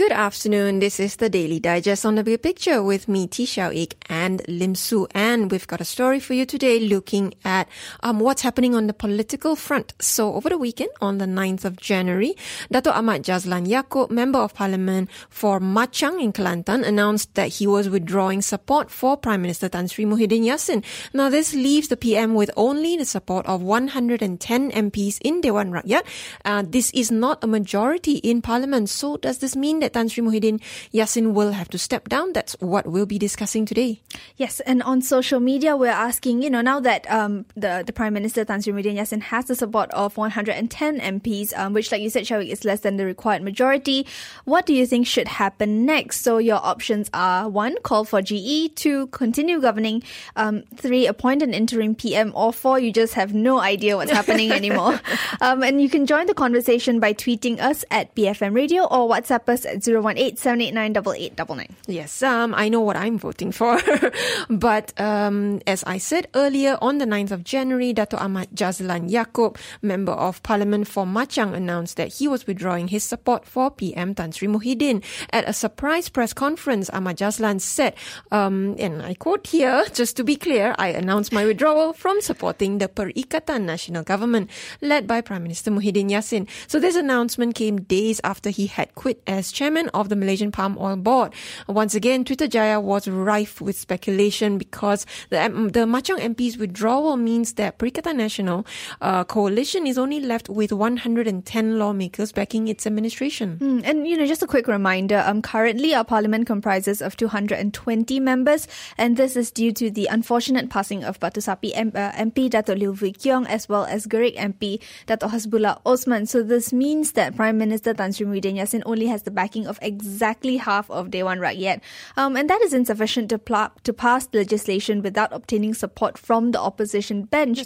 Good afternoon. This is the Daily Digest on the Big Picture with me, T Ik and Lim Su. And we've got a story for you today looking at um, what's happening on the political front. So over the weekend, on the 9th of January, Dato Ahmad Jazlan Yaakub, Member of Parliament for Machang in Kelantan, announced that he was withdrawing support for Prime Minister Tan Sri Muhyiddin Yassin. Now this leaves the PM with only the support of 110 MPs in Dewan Rakyat. Uh, this is not a majority in Parliament. So does this mean that Tan Sri Muhyiddin Yassin will have to step down. That's what we'll be discussing today. Yes, and on social media, we're asking, you know, now that um, the, the Prime Minister Tan Sri Muhyiddin Yassin has the support of 110 MPs, um, which, like you said, Shawik, is less than the required majority, what do you think should happen next? So your options are one, call for GE, two, continue governing, um, three, appoint an interim PM, or four, you just have no idea what's happening anymore. Um, and you can join the conversation by tweeting us at BFM Radio or WhatsApp us at 018 Yes, um, I know what I'm voting for. but um, as I said earlier, on the 9th of January, Dato Ahmad Jazlan Yaakub, Member of Parliament for Machang, announced that he was withdrawing his support for PM Tan Sri Muhyiddin. At a surprise press conference, Ahmad Jazlan said, um, and I quote here, just to be clear, I announced my withdrawal from supporting the Perikatan Nasional Government led by Prime Minister Muhyiddin Yassin. So this announcement came days after he had quit as chairman chairman of the Malaysian Palm Oil Board. Once again, Twitter Jaya was rife with speculation because the, the Machang MP's withdrawal means that Perikatan Nasional uh, coalition is only left with 110 lawmakers backing its administration. Mm, and, you know, just a quick reminder, um, currently our parliament comprises of 220 members, and this is due to the unfortunate passing of Batu Sapi M- uh, MP Dato Liew Vui Keong as well as Gerik MP Dato Hasbullah Osman. So this means that Prime Minister Tan Sri Muhyiddin Yassin only has the backing of exactly half of Dewan Rakyat. Um, and that is insufficient to, pl- to pass legislation without obtaining support from the opposition bench.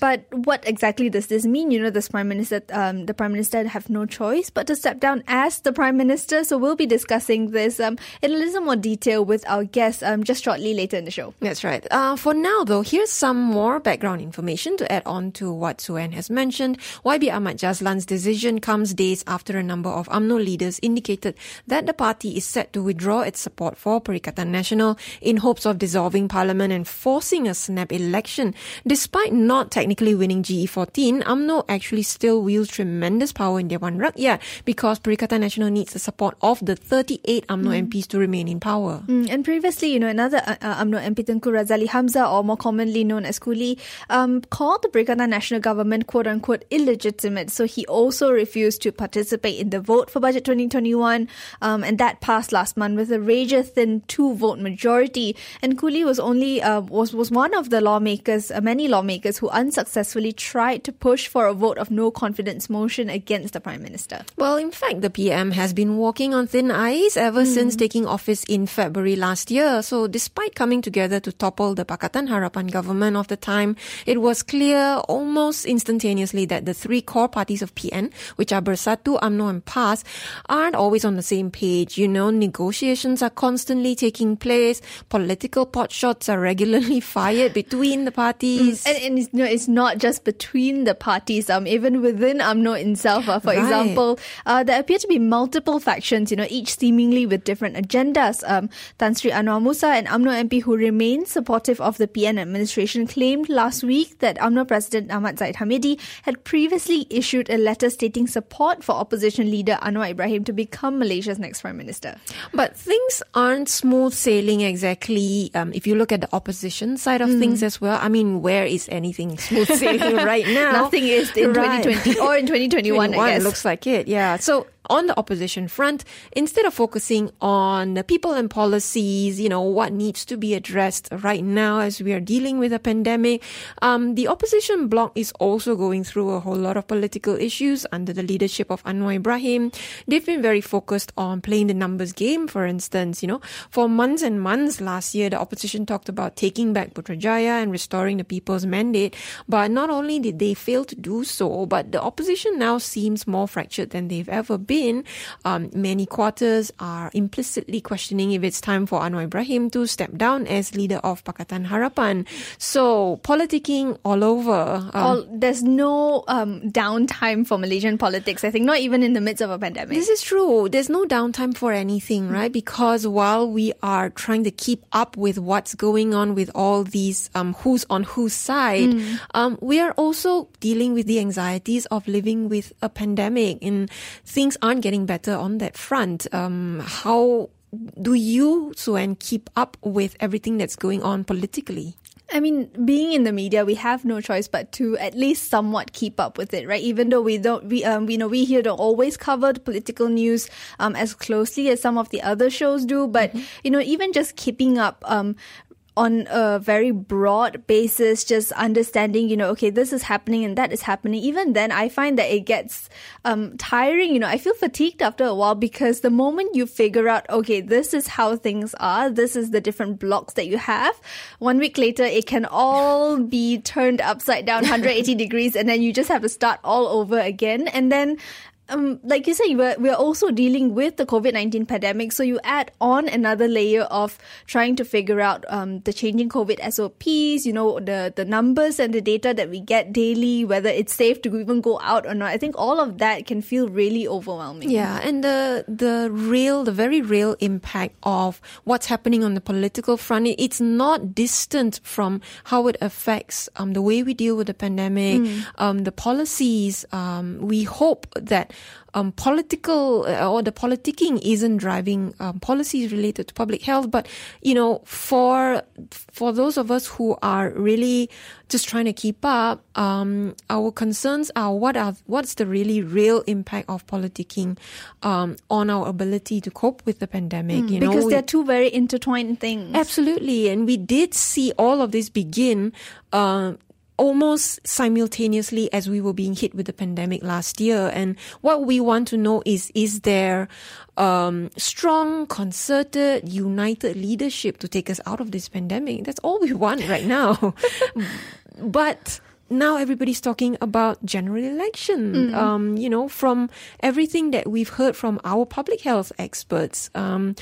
But what exactly does this mean? You know, this Prime Minister, um, the Prime Minister have no choice but to step down as the Prime Minister. So we'll be discussing this um, in a little more detail with our guests um, just shortly later in the show. That's right. Uh, for now, though, here's some more background information to add on to what Suen has mentioned. YB Ahmad Jazlan's decision comes days after a number of UMNO leaders indicated that the party is set to withdraw its support for Perikatan Nasional in hopes of dissolving parliament and forcing a snap election. Despite not technically winning GE14, UMNO actually still wields tremendous power in Dewan Rakyat because Perikatan Nasional needs the support of the 38 UMNO mm. MPs to remain in power. Mm. And previously, you know, another uh, uh UMNO MP Tengku Razaleigh Hamzah, or more commonly known as Ku Li, um, called the Perikatan Nasional government quote unquote illegitimate. So he also refused to participate in the vote for budget 2021 um, and that passed last month with a razor thin two vote majority. And Ku Li was only uh, was was one of the lawmakers, uh, many lawmakers who unsuccessfully tried to push for a vote of no confidence motion against the prime minister. Well, in fact, the PM has been walking on thin ice ever mm. since taking office in February last year. So, despite coming together to topple the Pakatan Harapan government of the time, it was clear almost instantaneously that the three core parties of PN, which are Bersatu, UMNO, and PAS, aren't always on the same page. You know, negotiations are constantly taking place. Political potshots are regularly fired between the parties. Mm. And, and it's, you know, it's not just between the parties. Um, even within UMNO itself, uh, for right. example, uh, there appear to be multiple factions. You know, each seemingly with different agendas. Um, Tan Sri Annuar Musa, an UMNO MP who remains supportive of the PN administration, claimed last week that UMNO President Ahmad Zahid Hamidi had previously issued a letter stating support for opposition leader Anwar Ibrahim to become Malaysia's next prime minister. But things aren't smooth sailing exactly. Um, if you look at the opposition side of mm. things as well, I mean, where is anything smooth sailing right now? Nothing is in right. 2020 or in 2021. I guess looks like it. Yeah. So on the opposition front, instead of focusing on the people and policies, you know, what needs to be addressed right now as we are dealing with a pandemic, um, the opposition bloc is also going through a whole lot of political issues under the leadership of Anwar Ibrahim. They've been very focused on playing the numbers game, for instance, you know, for months and months last year, the opposition talked about taking back Putrajaya and restoring the people's mandate. But not only did they fail to do so, but the opposition now seems more fractured than they've ever been been. Um, many quarters are implicitly questioning if it's time for Anwar Ibrahim to step down as leader of Pakatan Harapan. So politicking all over. Um, all, there's no um, downtime for Malaysian politics. I think not even in the midst of a pandemic. This is true. There's no downtime for anything, right? Because while we are trying to keep up with what's going on with all these um, who's on whose side, mm. um, we are also dealing with the anxieties of living with a pandemic, and things aren't getting better on that front. Um, how do you, Suen, keep up with everything that's going on politically? I mean, being in the media, we have no choice but to at least somewhat keep up with it, right? Even though we don't, we, um, we know we here don't always cover the political news, um, as closely as some of the other shows do, but, mm-hmm. you know, even just keeping up, um, on a very broad basis, just understanding, you know, okay, this is happening and that is happening. Even then, I find that it gets um, tiring. You know, I feel fatigued after a while because the moment you figure out, okay, this is how things are, this is the different blocks that you have, one week later, it can all be turned upside down 180 degrees and then you just have to start all over again. And then um, like you said, we're, we're also dealing with the COVID 19 pandemic. So you add on another layer of trying to figure out um, the changing COVID SOPs, you know, the, the numbers and the data that we get daily, whether it's safe to even go out or not. I think all of that can feel really overwhelming. Yeah. And the, the real, the very real impact of what's happening on the political front, it's not distant from how it affects um, the way we deal with the pandemic, mm. um, the policies. Um, we hope that um, political uh, or the politicking isn't driving um, policies related to public health, but you know, for for those of us who are really just trying to keep up, um, our concerns are what are what's the really real impact of politicking um, on our ability to cope with the pandemic? Mm, you know, because they're two very intertwined things. Absolutely, and we did see all of this begin. Uh, almost simultaneously as we were being hit with the pandemic last year. And what we want to know is, is there um, strong, concerted, united leadership to take us out of this pandemic? That's all we want right now. but now everybody's talking about general election. Mm-hmm. Um, you know, from everything that we've heard from our public health experts, um,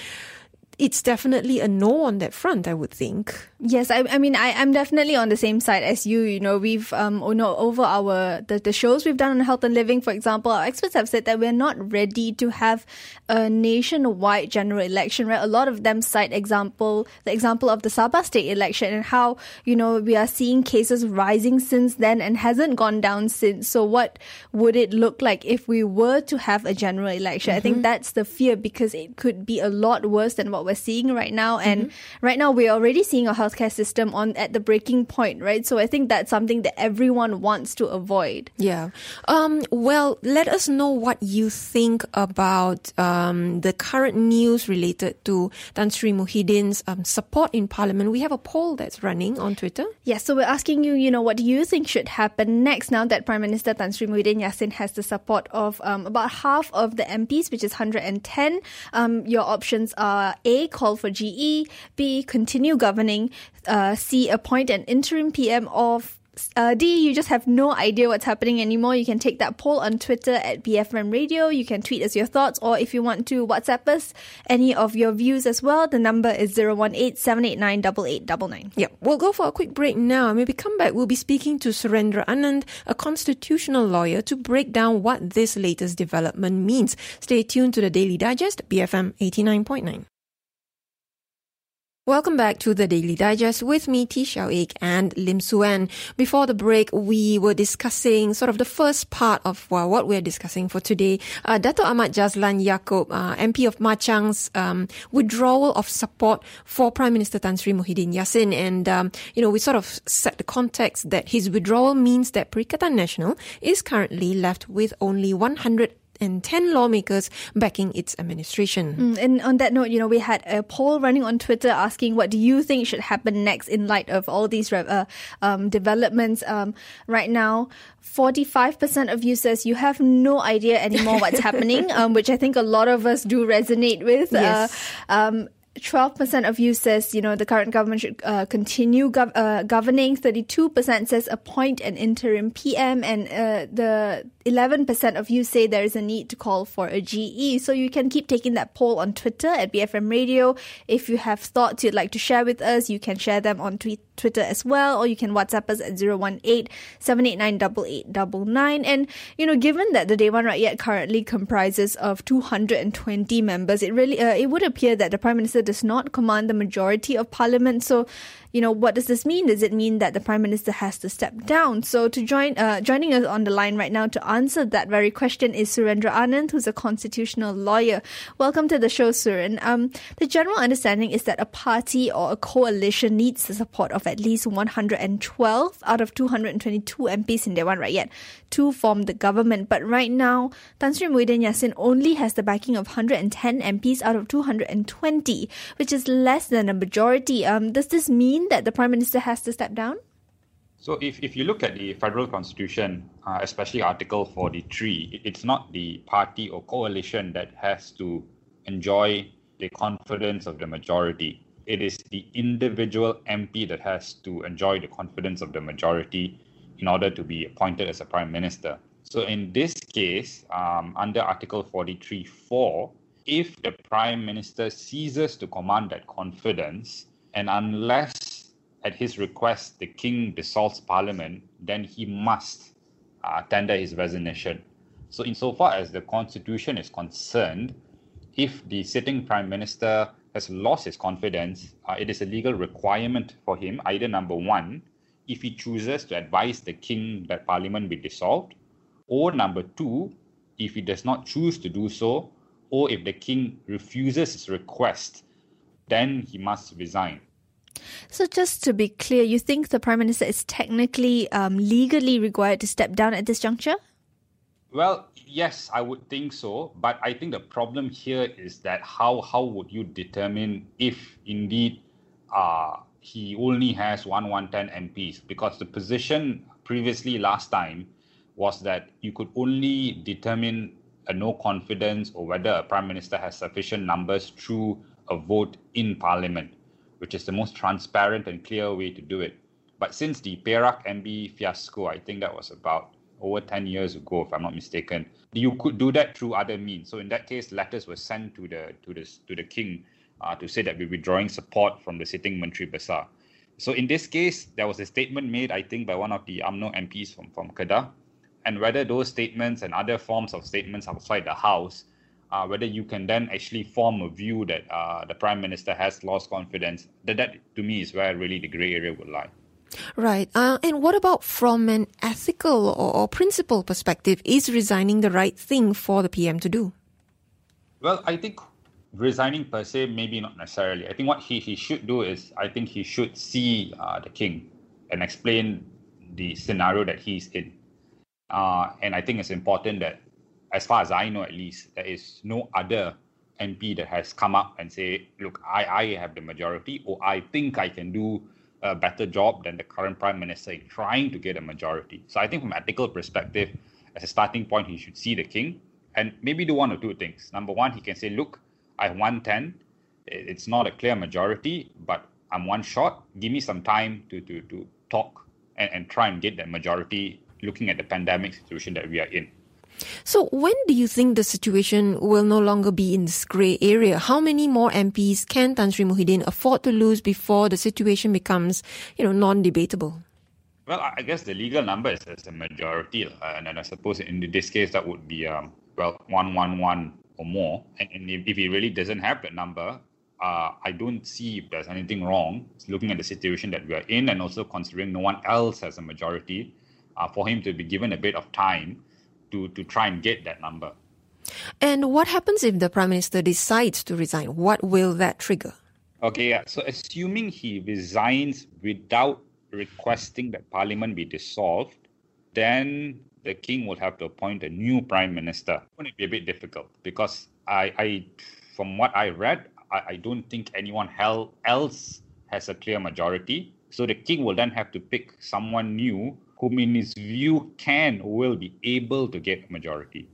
it's definitely a no on that front, I would think. Yes, I, I mean, I, I'm definitely on the same side as you. You know, we've, um, you know, over our, the, the shows we've done on health and living, for example, our experts have said that we're not ready to have a nationwide general election, right? A lot of them cite example, the example of the Sabah state election and how, you know, we are seeing cases rising since then and hasn't gone down since. So what would it look like if we were to have a general election? Mm-hmm. I think mm-hmm. that's the fear because it could be a lot worse than what we're seeing right now. And mm-hmm. right now we're already seeing a health healthcare system on at the breaking point, right? So I think that's something that everyone wants to avoid. Yeah. Um, well, let us know what you think about um, the current news related to Tan Sri Muhyiddin's um, support in Parliament. We have a poll that's running on Twitter. Yes, yeah, so we're asking you, you know, what do you think should happen next now that Prime Minister Tan Sri Muhyiddin Yassin has the support of um, about half of the MPs, which is 110. Um, your options are A, call for GE, B, continue governing, uh, C, appoint an interim PM of uh, D, you just have no idea what's happening anymore. You can take that poll on Twitter at BFM Radio. You can tweet us your thoughts, or if you want to WhatsApp us any of your views as well, the number is 018 789 Yeah, we'll go for a quick break now. Maybe come back. We'll be speaking to Surendra Anand, a constitutional lawyer, to break down what this latest development means. Stay tuned to the Daily Digest, BFM 89.9. Welcome back to the Daily Digest with me, T. Ik and Lim Suen. Before the break, we were discussing sort of the first part of well, what we're discussing for today. Uh, Dato Ahmad Jazlan Yaakub, uh, MP of Machang's um, withdrawal of support for Prime Minister Tan Sri Muhyiddin Yassin. And, um, you know, we sort of set the context that his withdrawal means that Perikatan Nasional is currently left with only 100 and 10 lawmakers backing its administration. Mm, and on that note, you know, we had a poll running on Twitter asking what do you think should happen next in light of all these uh, um, developments um, right now. 45% of you says you have no idea anymore what's happening, um, which I think a lot of us do resonate with. Uh, yes. Uh, 12% of you says, you know, the current government should uh, continue gov- uh, governing. 32% says appoint an interim PM. And uh, the 11% of you say there is a need to call for a GE. So you can keep taking that poll on Twitter at BFM Radio. If you have thoughts you'd like to share with us, you can share them on tweet Twitter as well, or you can WhatsApp us at 018 789 And, you know, given that the Dewan Rakyat currently comprises of 220 members, it really, uh, it would appear that the Prime Minister does not command the majority of Parliament. So, you know, what does this mean? Does it mean that the Prime Minister has to step down? So to join, uh, joining us on the line right now to answer that very question is Surendra Anand, who's a constitutional lawyer. Welcome to the show, Suren. Um, the general understanding is that a party or a coalition needs the support of at least 112 out of 222 MPs in Dewan Rakyat to form the government. But right now, Tan Sri Muhyiddin Yassin only has the backing of 110 MPs out of 220, which is less than a majority. Um, does this mean that the Prime Minister has to step down? So, if, if you look at the federal constitution, uh, especially Article 43, it's not the party or coalition that has to enjoy the confidence of the majority. It is the individual MP that has to enjoy the confidence of the majority in order to be appointed as a Prime Minister. So, in this case, um, under Article 43.4, if the Prime Minister ceases to command that confidence, and unless at his request the king dissolves parliament, then he must uh, tender his resignation. So, insofar as the constitution is concerned, if the sitting prime minister has lost his confidence, uh, it is a legal requirement for him, either number one, if he chooses to advise the king that parliament be dissolved, or number two, if he does not choose to do so, or if the king refuses his request then he must resign. So, just to be clear, you think the Prime Minister is technically um, legally required to step down at this juncture? Well, yes, I would think so. But I think the problem here is that how, how would you determine if indeed uh, he only has one 110 MPs? Because the position previously last time was that you could only determine a no confidence or whether a prime minister has sufficient numbers through a vote in parliament, which is the most transparent and clear way to do it. But since the Perak MB fiasco, I think that was about over 10 years ago, if I'm not mistaken, you could do that through other means. So in that case, letters were sent to the to the to the king uh, to say that we're withdrawing support from the sitting Menteri Besar. So in this case, there was a statement made, I think, by one of the UMNO MPs from, from Kedah. And whether those statements and other forms of statements outside the House uh, whether you can then actually form a view that uh, the prime minister has lost confidence. That, that to me is where really the grey area would lie. Right. Uh, and what about from an ethical or, or principle perspective? Is resigning the right thing for the PM to do? Well, I think resigning per se, maybe not necessarily. I think what he, he should do is, I think he should see uh, the king and explain the scenario that he's in. Uh, and I think it's important that as far as I know at least, there is no other MP that has come up and say, look, I, I have the majority, or I think I can do a better job than the current prime minister in trying to get a majority. So I think from ethical perspective, as a starting point, he should see the king and maybe do one or two things. Number one, he can say, look, I have 110. It's not a clear majority, but I'm one shot. Give me some time to, to, to talk and, and try and get that majority looking at the pandemic situation that we are in. So, when do you think the situation will no longer be in this grey area? How many more MPs can Tan Sri Muhyiddin afford to lose before the situation becomes, you know, non-debatable? Well, I guess the legal number is, is a majority, uh, and I suppose in this case that would be um, well one one one or more. And, and if, if he really doesn't have that number, uh, I don't see if there's anything wrong. Looking at the situation that we are in, and also considering no one else has a majority, uh, for him to be given a bit of time to, to try and get that number. And what happens if the Prime Minister decides to resign? What will that trigger? Okay, yeah. So, assuming he resigns without requesting that Parliament be dissolved, then the King will have to appoint a new Prime Minister. Going to be a bit difficult because I, I from what I read, I, I don't think anyone else has a clear majority. So the King will then have to pick someone new whom in his view can or will be able to get a majority.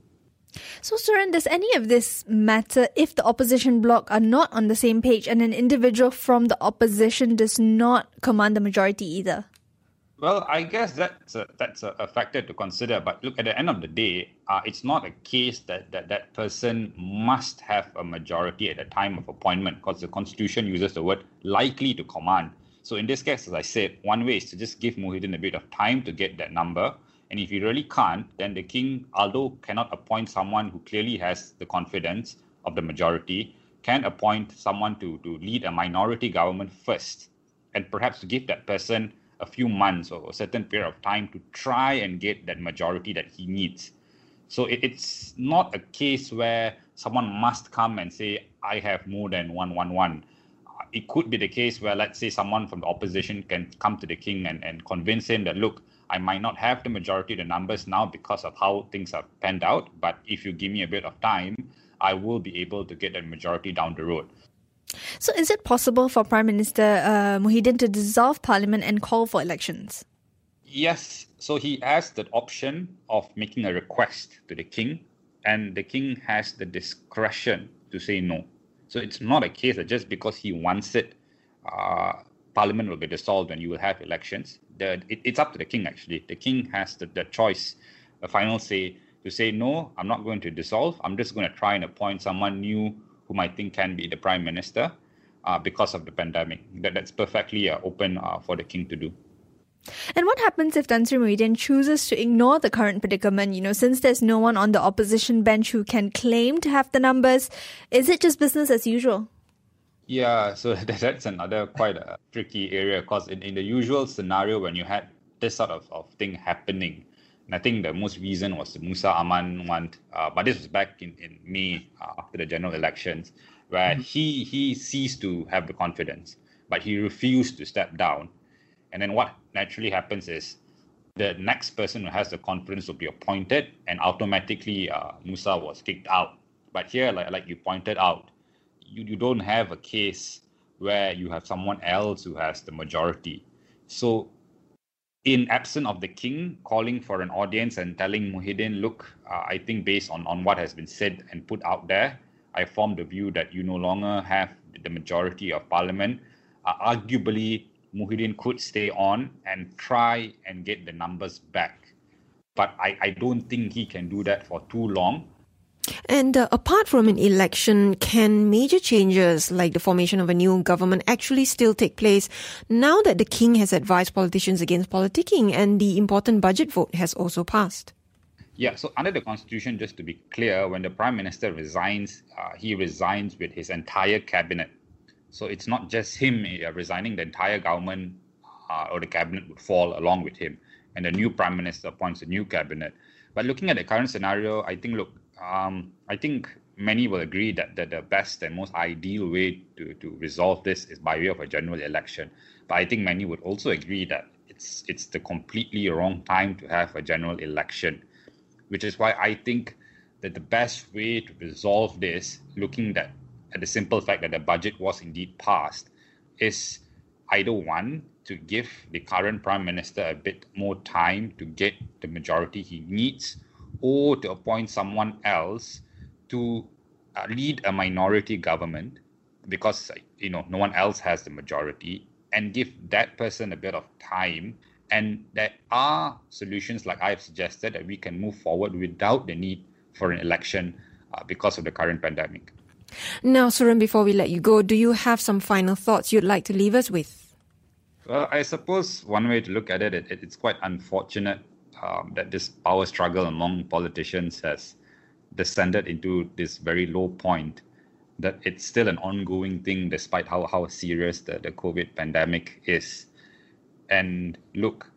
So, Suren, does any of this matter if the opposition bloc are not on the same page and an individual from the opposition does not command the majority either? Well, I guess that's a, that's a, factor to consider. But look, at the end of the day, uh, it's not a case that, that that person must have a majority at the time of appointment because the Constitution uses the word likely to command. So in this case, as I said, one way is to just give Muhyiddin a bit of time to get that number. And if he really can't, then the king, although cannot appoint someone who clearly has the confidence of the majority, can appoint someone to, to lead a minority government first and perhaps to give that person a few months or a certain period of time to try and get that majority that he needs. So it, it's not a case where someone must come and say, I have more than 111. Uh, it could be the case where, let's say, someone from the opposition can come to the king and, and convince him that, look, I might not have the majority of the numbers now because of how things have panned out, but if you give me a bit of time, I will be able to get that majority down the road. So, is it possible for Prime Minister uh, Muhyiddin to dissolve Parliament and call for elections? Yes. So, he has the option of making a request to the king, and the king has the discretion to say no. So, it's not a case that just because he wants it, uh, Parliament will be dissolved and you will have elections. The, it, it's up to the king, actually. The king has the, the choice, a final say, to say, no, I'm not going to dissolve. I'm just going to try and appoint someone new whom I think can be the prime minister uh, because of the pandemic. That, that's perfectly uh, open uh, for the king to do. And what happens if Tan Sri Muhyiddin chooses to ignore the current predicament? You know, since there's no one on the opposition bench who can claim to have the numbers, is it just business as usual? Yeah, so that's another quite a tricky area because in, in the usual scenario, when you had this sort of, of thing happening, and I think the most recent was the Musa Aman one, uh, but this was back in, in May uh, after the general elections, where mm-hmm. he, he ceased to have the confidence, but he refused to step down. And then what naturally happens is the next person who has the confidence will be appointed, and automatically uh, Musa was kicked out. But here, like, like you pointed out, you, you don't have a case where you have someone else who has the majority. So in absence of the king calling for an audience and telling Muhyiddin, look, uh, I think based on, on what has been said and put out there, I form the view that you no longer have the majority of parliament. Uh, arguably, Muhyiddin could stay on and try and get the numbers back. But I, I don't think he can do that for too long and uh, apart from an election, can major changes like the formation of a new government actually still take place now that the king has advised politicians against politicking and the important budget vote has also passed? Yeah, so under the constitution, just to be clear, when the prime minister resigns, uh, he resigns with his entire cabinet. So it's not just him uh, resigning, the entire government uh, or the cabinet would fall along with him. And the new prime minister appoints a new cabinet. But looking at the current scenario, I think, look, um, I think many will agree that, that the best and most ideal way to, to resolve this is by way of a general election. But I think many would also agree that it's it's the completely wrong time to have a general election, which is why I think that the best way to resolve this, looking at, at the simple fact that the budget was indeed passed, is either one to give the current prime minister a bit more time to get the majority he needs or to appoint someone else to uh, lead a minority government because you know no one else has the majority and give that person a bit of time. And there are solutions like i've suggested that we can move forward without the need for an election uh, because of the current pandemic. Now Suren before we let you go do you have some final thoughts you'd like to leave us with? Well i suppose one way to look at it, it it's quite unfortunate um, that this power struggle among politicians has descended into this very low point that it's still an ongoing thing despite how, how serious the, the COVID pandemic is. And look,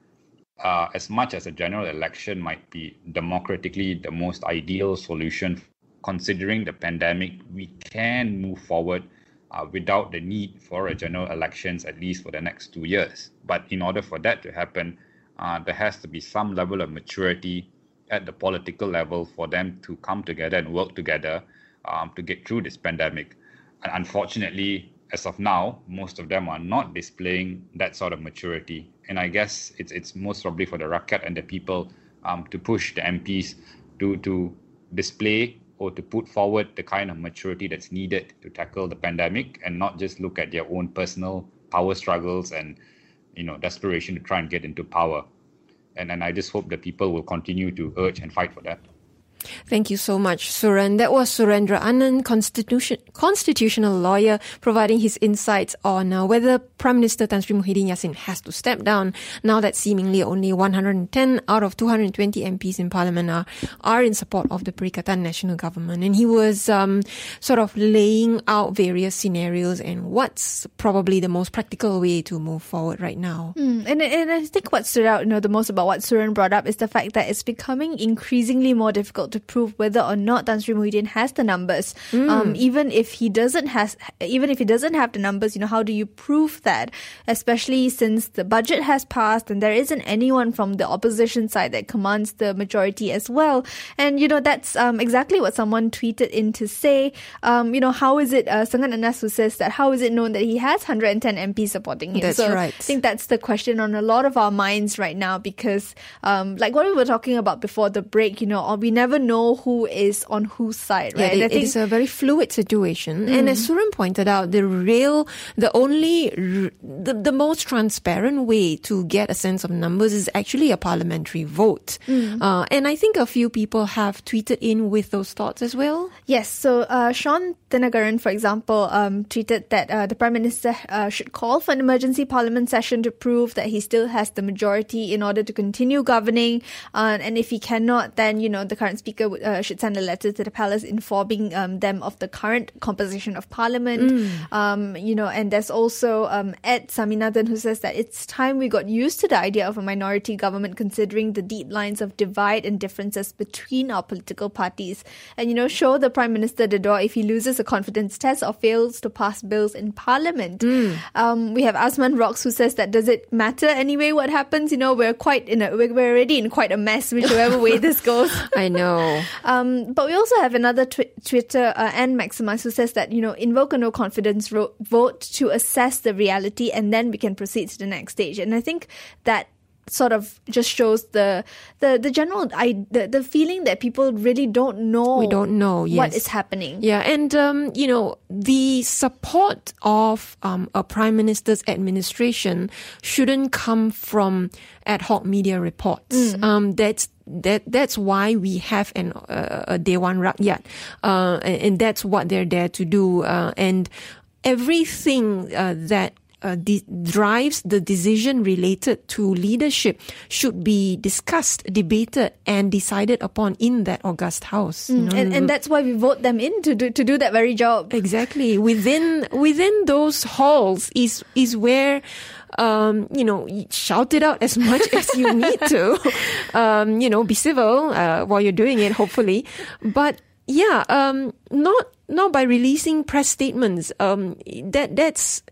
uh, as much as a general election might be democratically the most ideal solution, considering the pandemic, we can move forward uh, without the need for a general elections, at least for the next two years. But in order for that to happen, uh, there has to be some level of maturity at the political level for them to come together and work together um, to get through this pandemic. And unfortunately, as of now, most of them are not displaying that sort of maturity. And I guess it's it's most probably for the rakyat and the people um, to push the MPs to to display or to put forward the kind of maturity that's needed to tackle the pandemic and not just look at their own personal power struggles and you know desperation to try and get into power and and i just hope that people will continue to urge and fight for that Thank you so much, Suren. That was Surendra Anand, constitution, constitutional lawyer, providing his insights on uh, whether Prime Minister Tan Sri Muhyiddin Yassin has to step down now that seemingly only 110 out of 220 MPs in Parliament are, are in support of the Perikatan Nasional Government. And he was um, sort of laying out various scenarios and what's probably the most practical way to move forward right now. Mm, and, and I think what stood out, you know, the most about what Suren brought up is the fact that it's becoming increasingly more difficult to prove whether or not Tan Sri Muhyiddin has the numbers. Mm. Um, even if he doesn't has, even if he doesn't have the numbers, you know, how do you prove that? Especially since the budget has passed and there isn't anyone from the opposition side that commands the majority as well. And you know, that's um, exactly what someone tweeted in to say. Um, you know, how is it? Uh, Sangan Anas who says that how is it known that he has 110 MPs supporting him? That's so right. I think that's the question on a lot of our minds right now because, um, like what we were talking about before the break, you know, we never know who is on whose side, right? Yeah, it, it is a very fluid situation. Mm. And as Suren pointed out, the real, the only, the, the most transparent way to get a sense of numbers is actually a parliamentary vote. Mm. Uh, and I think a few people have tweeted in with those thoughts as well. Yes. So uh, Sean Thinagaran, for example, um, tweeted that uh, the Prime Minister uh, should call for an emergency parliament session to prove that he still has the majority in order to continue governing. Uh, and if he cannot, then, you know, the current speaker Uh, should send a letter to the palace informing um, them of the current composition of parliament. Mm. Um, you know, and there's also um, Ed Saminathan who says that it's time we got used to the idea of a minority government considering the deep lines of divide and differences between our political parties. And, you know, show the Prime Minister the door if he loses a confidence test or fails to pass bills in parliament. Mm. Um, we have Asman Rocks who says that does it matter anyway what happens? You know, we're quite in a, we're already in quite a mess, whichever way this goes. I know. Um, but we also have another tw- Twitter uh, and Maximus who says that you know invoke a no confidence ro- vote to assess the reality, and then we can proceed to the next stage. And I think that sort of just shows the the the general I the, the feeling that people really don't know we don't know yes. what is happening yeah and um, you know the support of um, a prime minister's administration shouldn't come from ad hoc media reports mm. um, that's that that's why we have an uh, a Dewan Rakyat, uh, and, and, that's what they're there to do. Uh, and everything uh, that uh, de- drives the decision related to leadership should be discussed, debated, and decided upon in that august house. Mm, you know? and, and that's why we vote them in to do to do that very job. Exactly. Within within those halls is is where um, you know, shout it out as much as you need to. Um, you know, be civil uh, while you're doing it, hopefully. But yeah, um, not not by releasing press statements. Um, that that's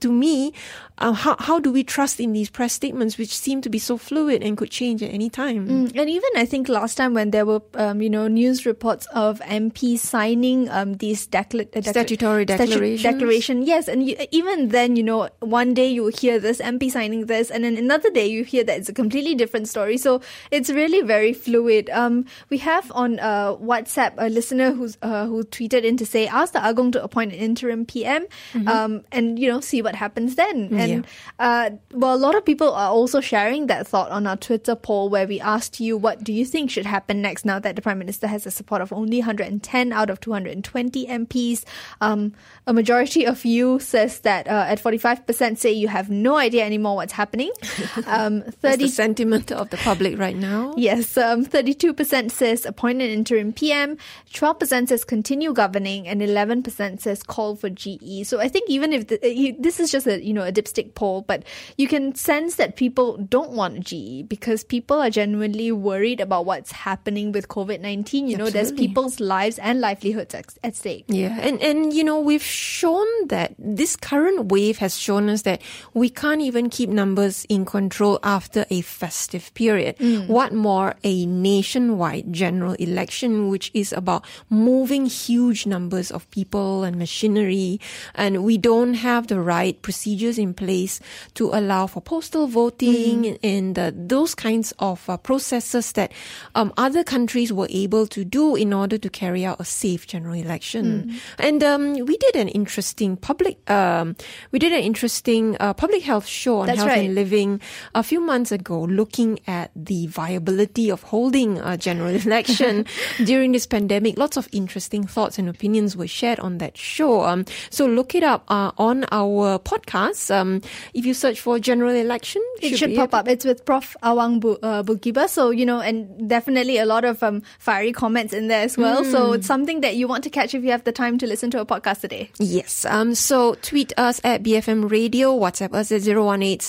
to me, uh, how how do we trust in these press statements, which seem to be so fluid and could change at any time? Mm, and even I think last time when there were um, you know news reports of MPs signing um, these decla- uh, statutory declarations, declaration, yes, and you, even then you know one day you hear this MP signing this, and then another day you hear that it's a completely different story. So it's really very fluid. Um, we have on uh, WhatsApp a listener who's uh, who tweeted in to say ask the Agong to appoint an interim PM, mm-hmm. um, and you know see what happens then. And yeah. uh, well, a lot of people are also sharing that thought on our Twitter poll where we asked you what do you think should happen next now that the Prime Minister has the support of only 110 out of 220 MPs. Um, a majority of you says that uh, at 45% say you have no idea anymore what's happening. Um, 30 That's the sentiment of the public right now. Yes, um, 32% says appoint an interim PM, 12% says continue governing, and 11% says call for GE. So I think even if the, this is just a you know a dipstick poll, but you can sense that people don't want GE because people are genuinely worried about what's happening with COVID nineteen. You know, there's people's lives and livelihoods at, at stake. Yeah, and and you know we've shown that this current wave has shown us that we can't even keep numbers in control after a festive period. Mm. What more a nationwide general election, which is about moving huge numbers of people and machinery, and we don't have the right procedures in place to allow for postal voting mm. and uh, those kinds of uh, processes that um, other countries were able to do in order to carry out a safe general election. Mm. And um, we did an interesting public, um, we did an interesting uh, public health show on That's health right. and living a few months ago, looking at the viability of holding a general election during this pandemic. Lots of interesting thoughts and opinions were shared on that show. Um, so look it up uh, on our podcast. Um, if you search for general election, it should, pop up. It's with Prof. Awang Bu- uh. So, you know, and definitely a lot of um, fiery comments in there as well. Mm. So it's something that you want to catch if you have the time to listen to a podcast today. Yes. Um. So tweet us at BFM Radio, WhatsApp us at 018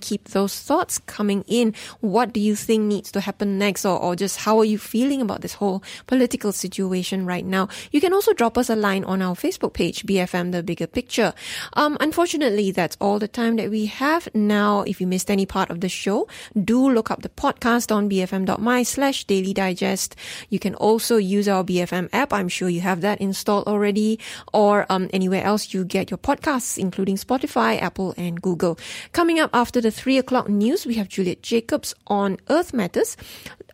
Keep those thoughts coming in. What do you think needs to happen next or, or just how are you feeling about this whole political situation right now? You can also drop us a line on our Facebook page, BFM The Bigger Picture. Um, unfortunately, that's all the time that we have now. If you missed any part of the show, do look up the podcast on bfm.my slash daily digest. You can also use our BFM app. I'm sure you have that installed already or um, anywhere else you get your podcasts, including Spotify, Apple, and Google. Coming up after the three o'clock news, we have Juliet Jacobs on Earth Matters,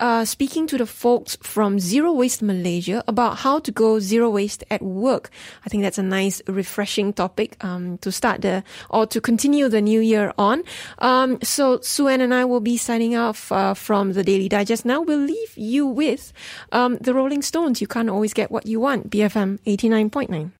uh, speaking to the folks from Zero Waste Malaysia about how to go zero waste at work. I think that's a nice, refreshing topic um, to start the or to continue the new year on. Um, so Suen and I will be signing off uh, from the Daily Digest. Now we'll leave you with um, the Rolling Stones. You can't always get what you want. BFM eighty nine point nine.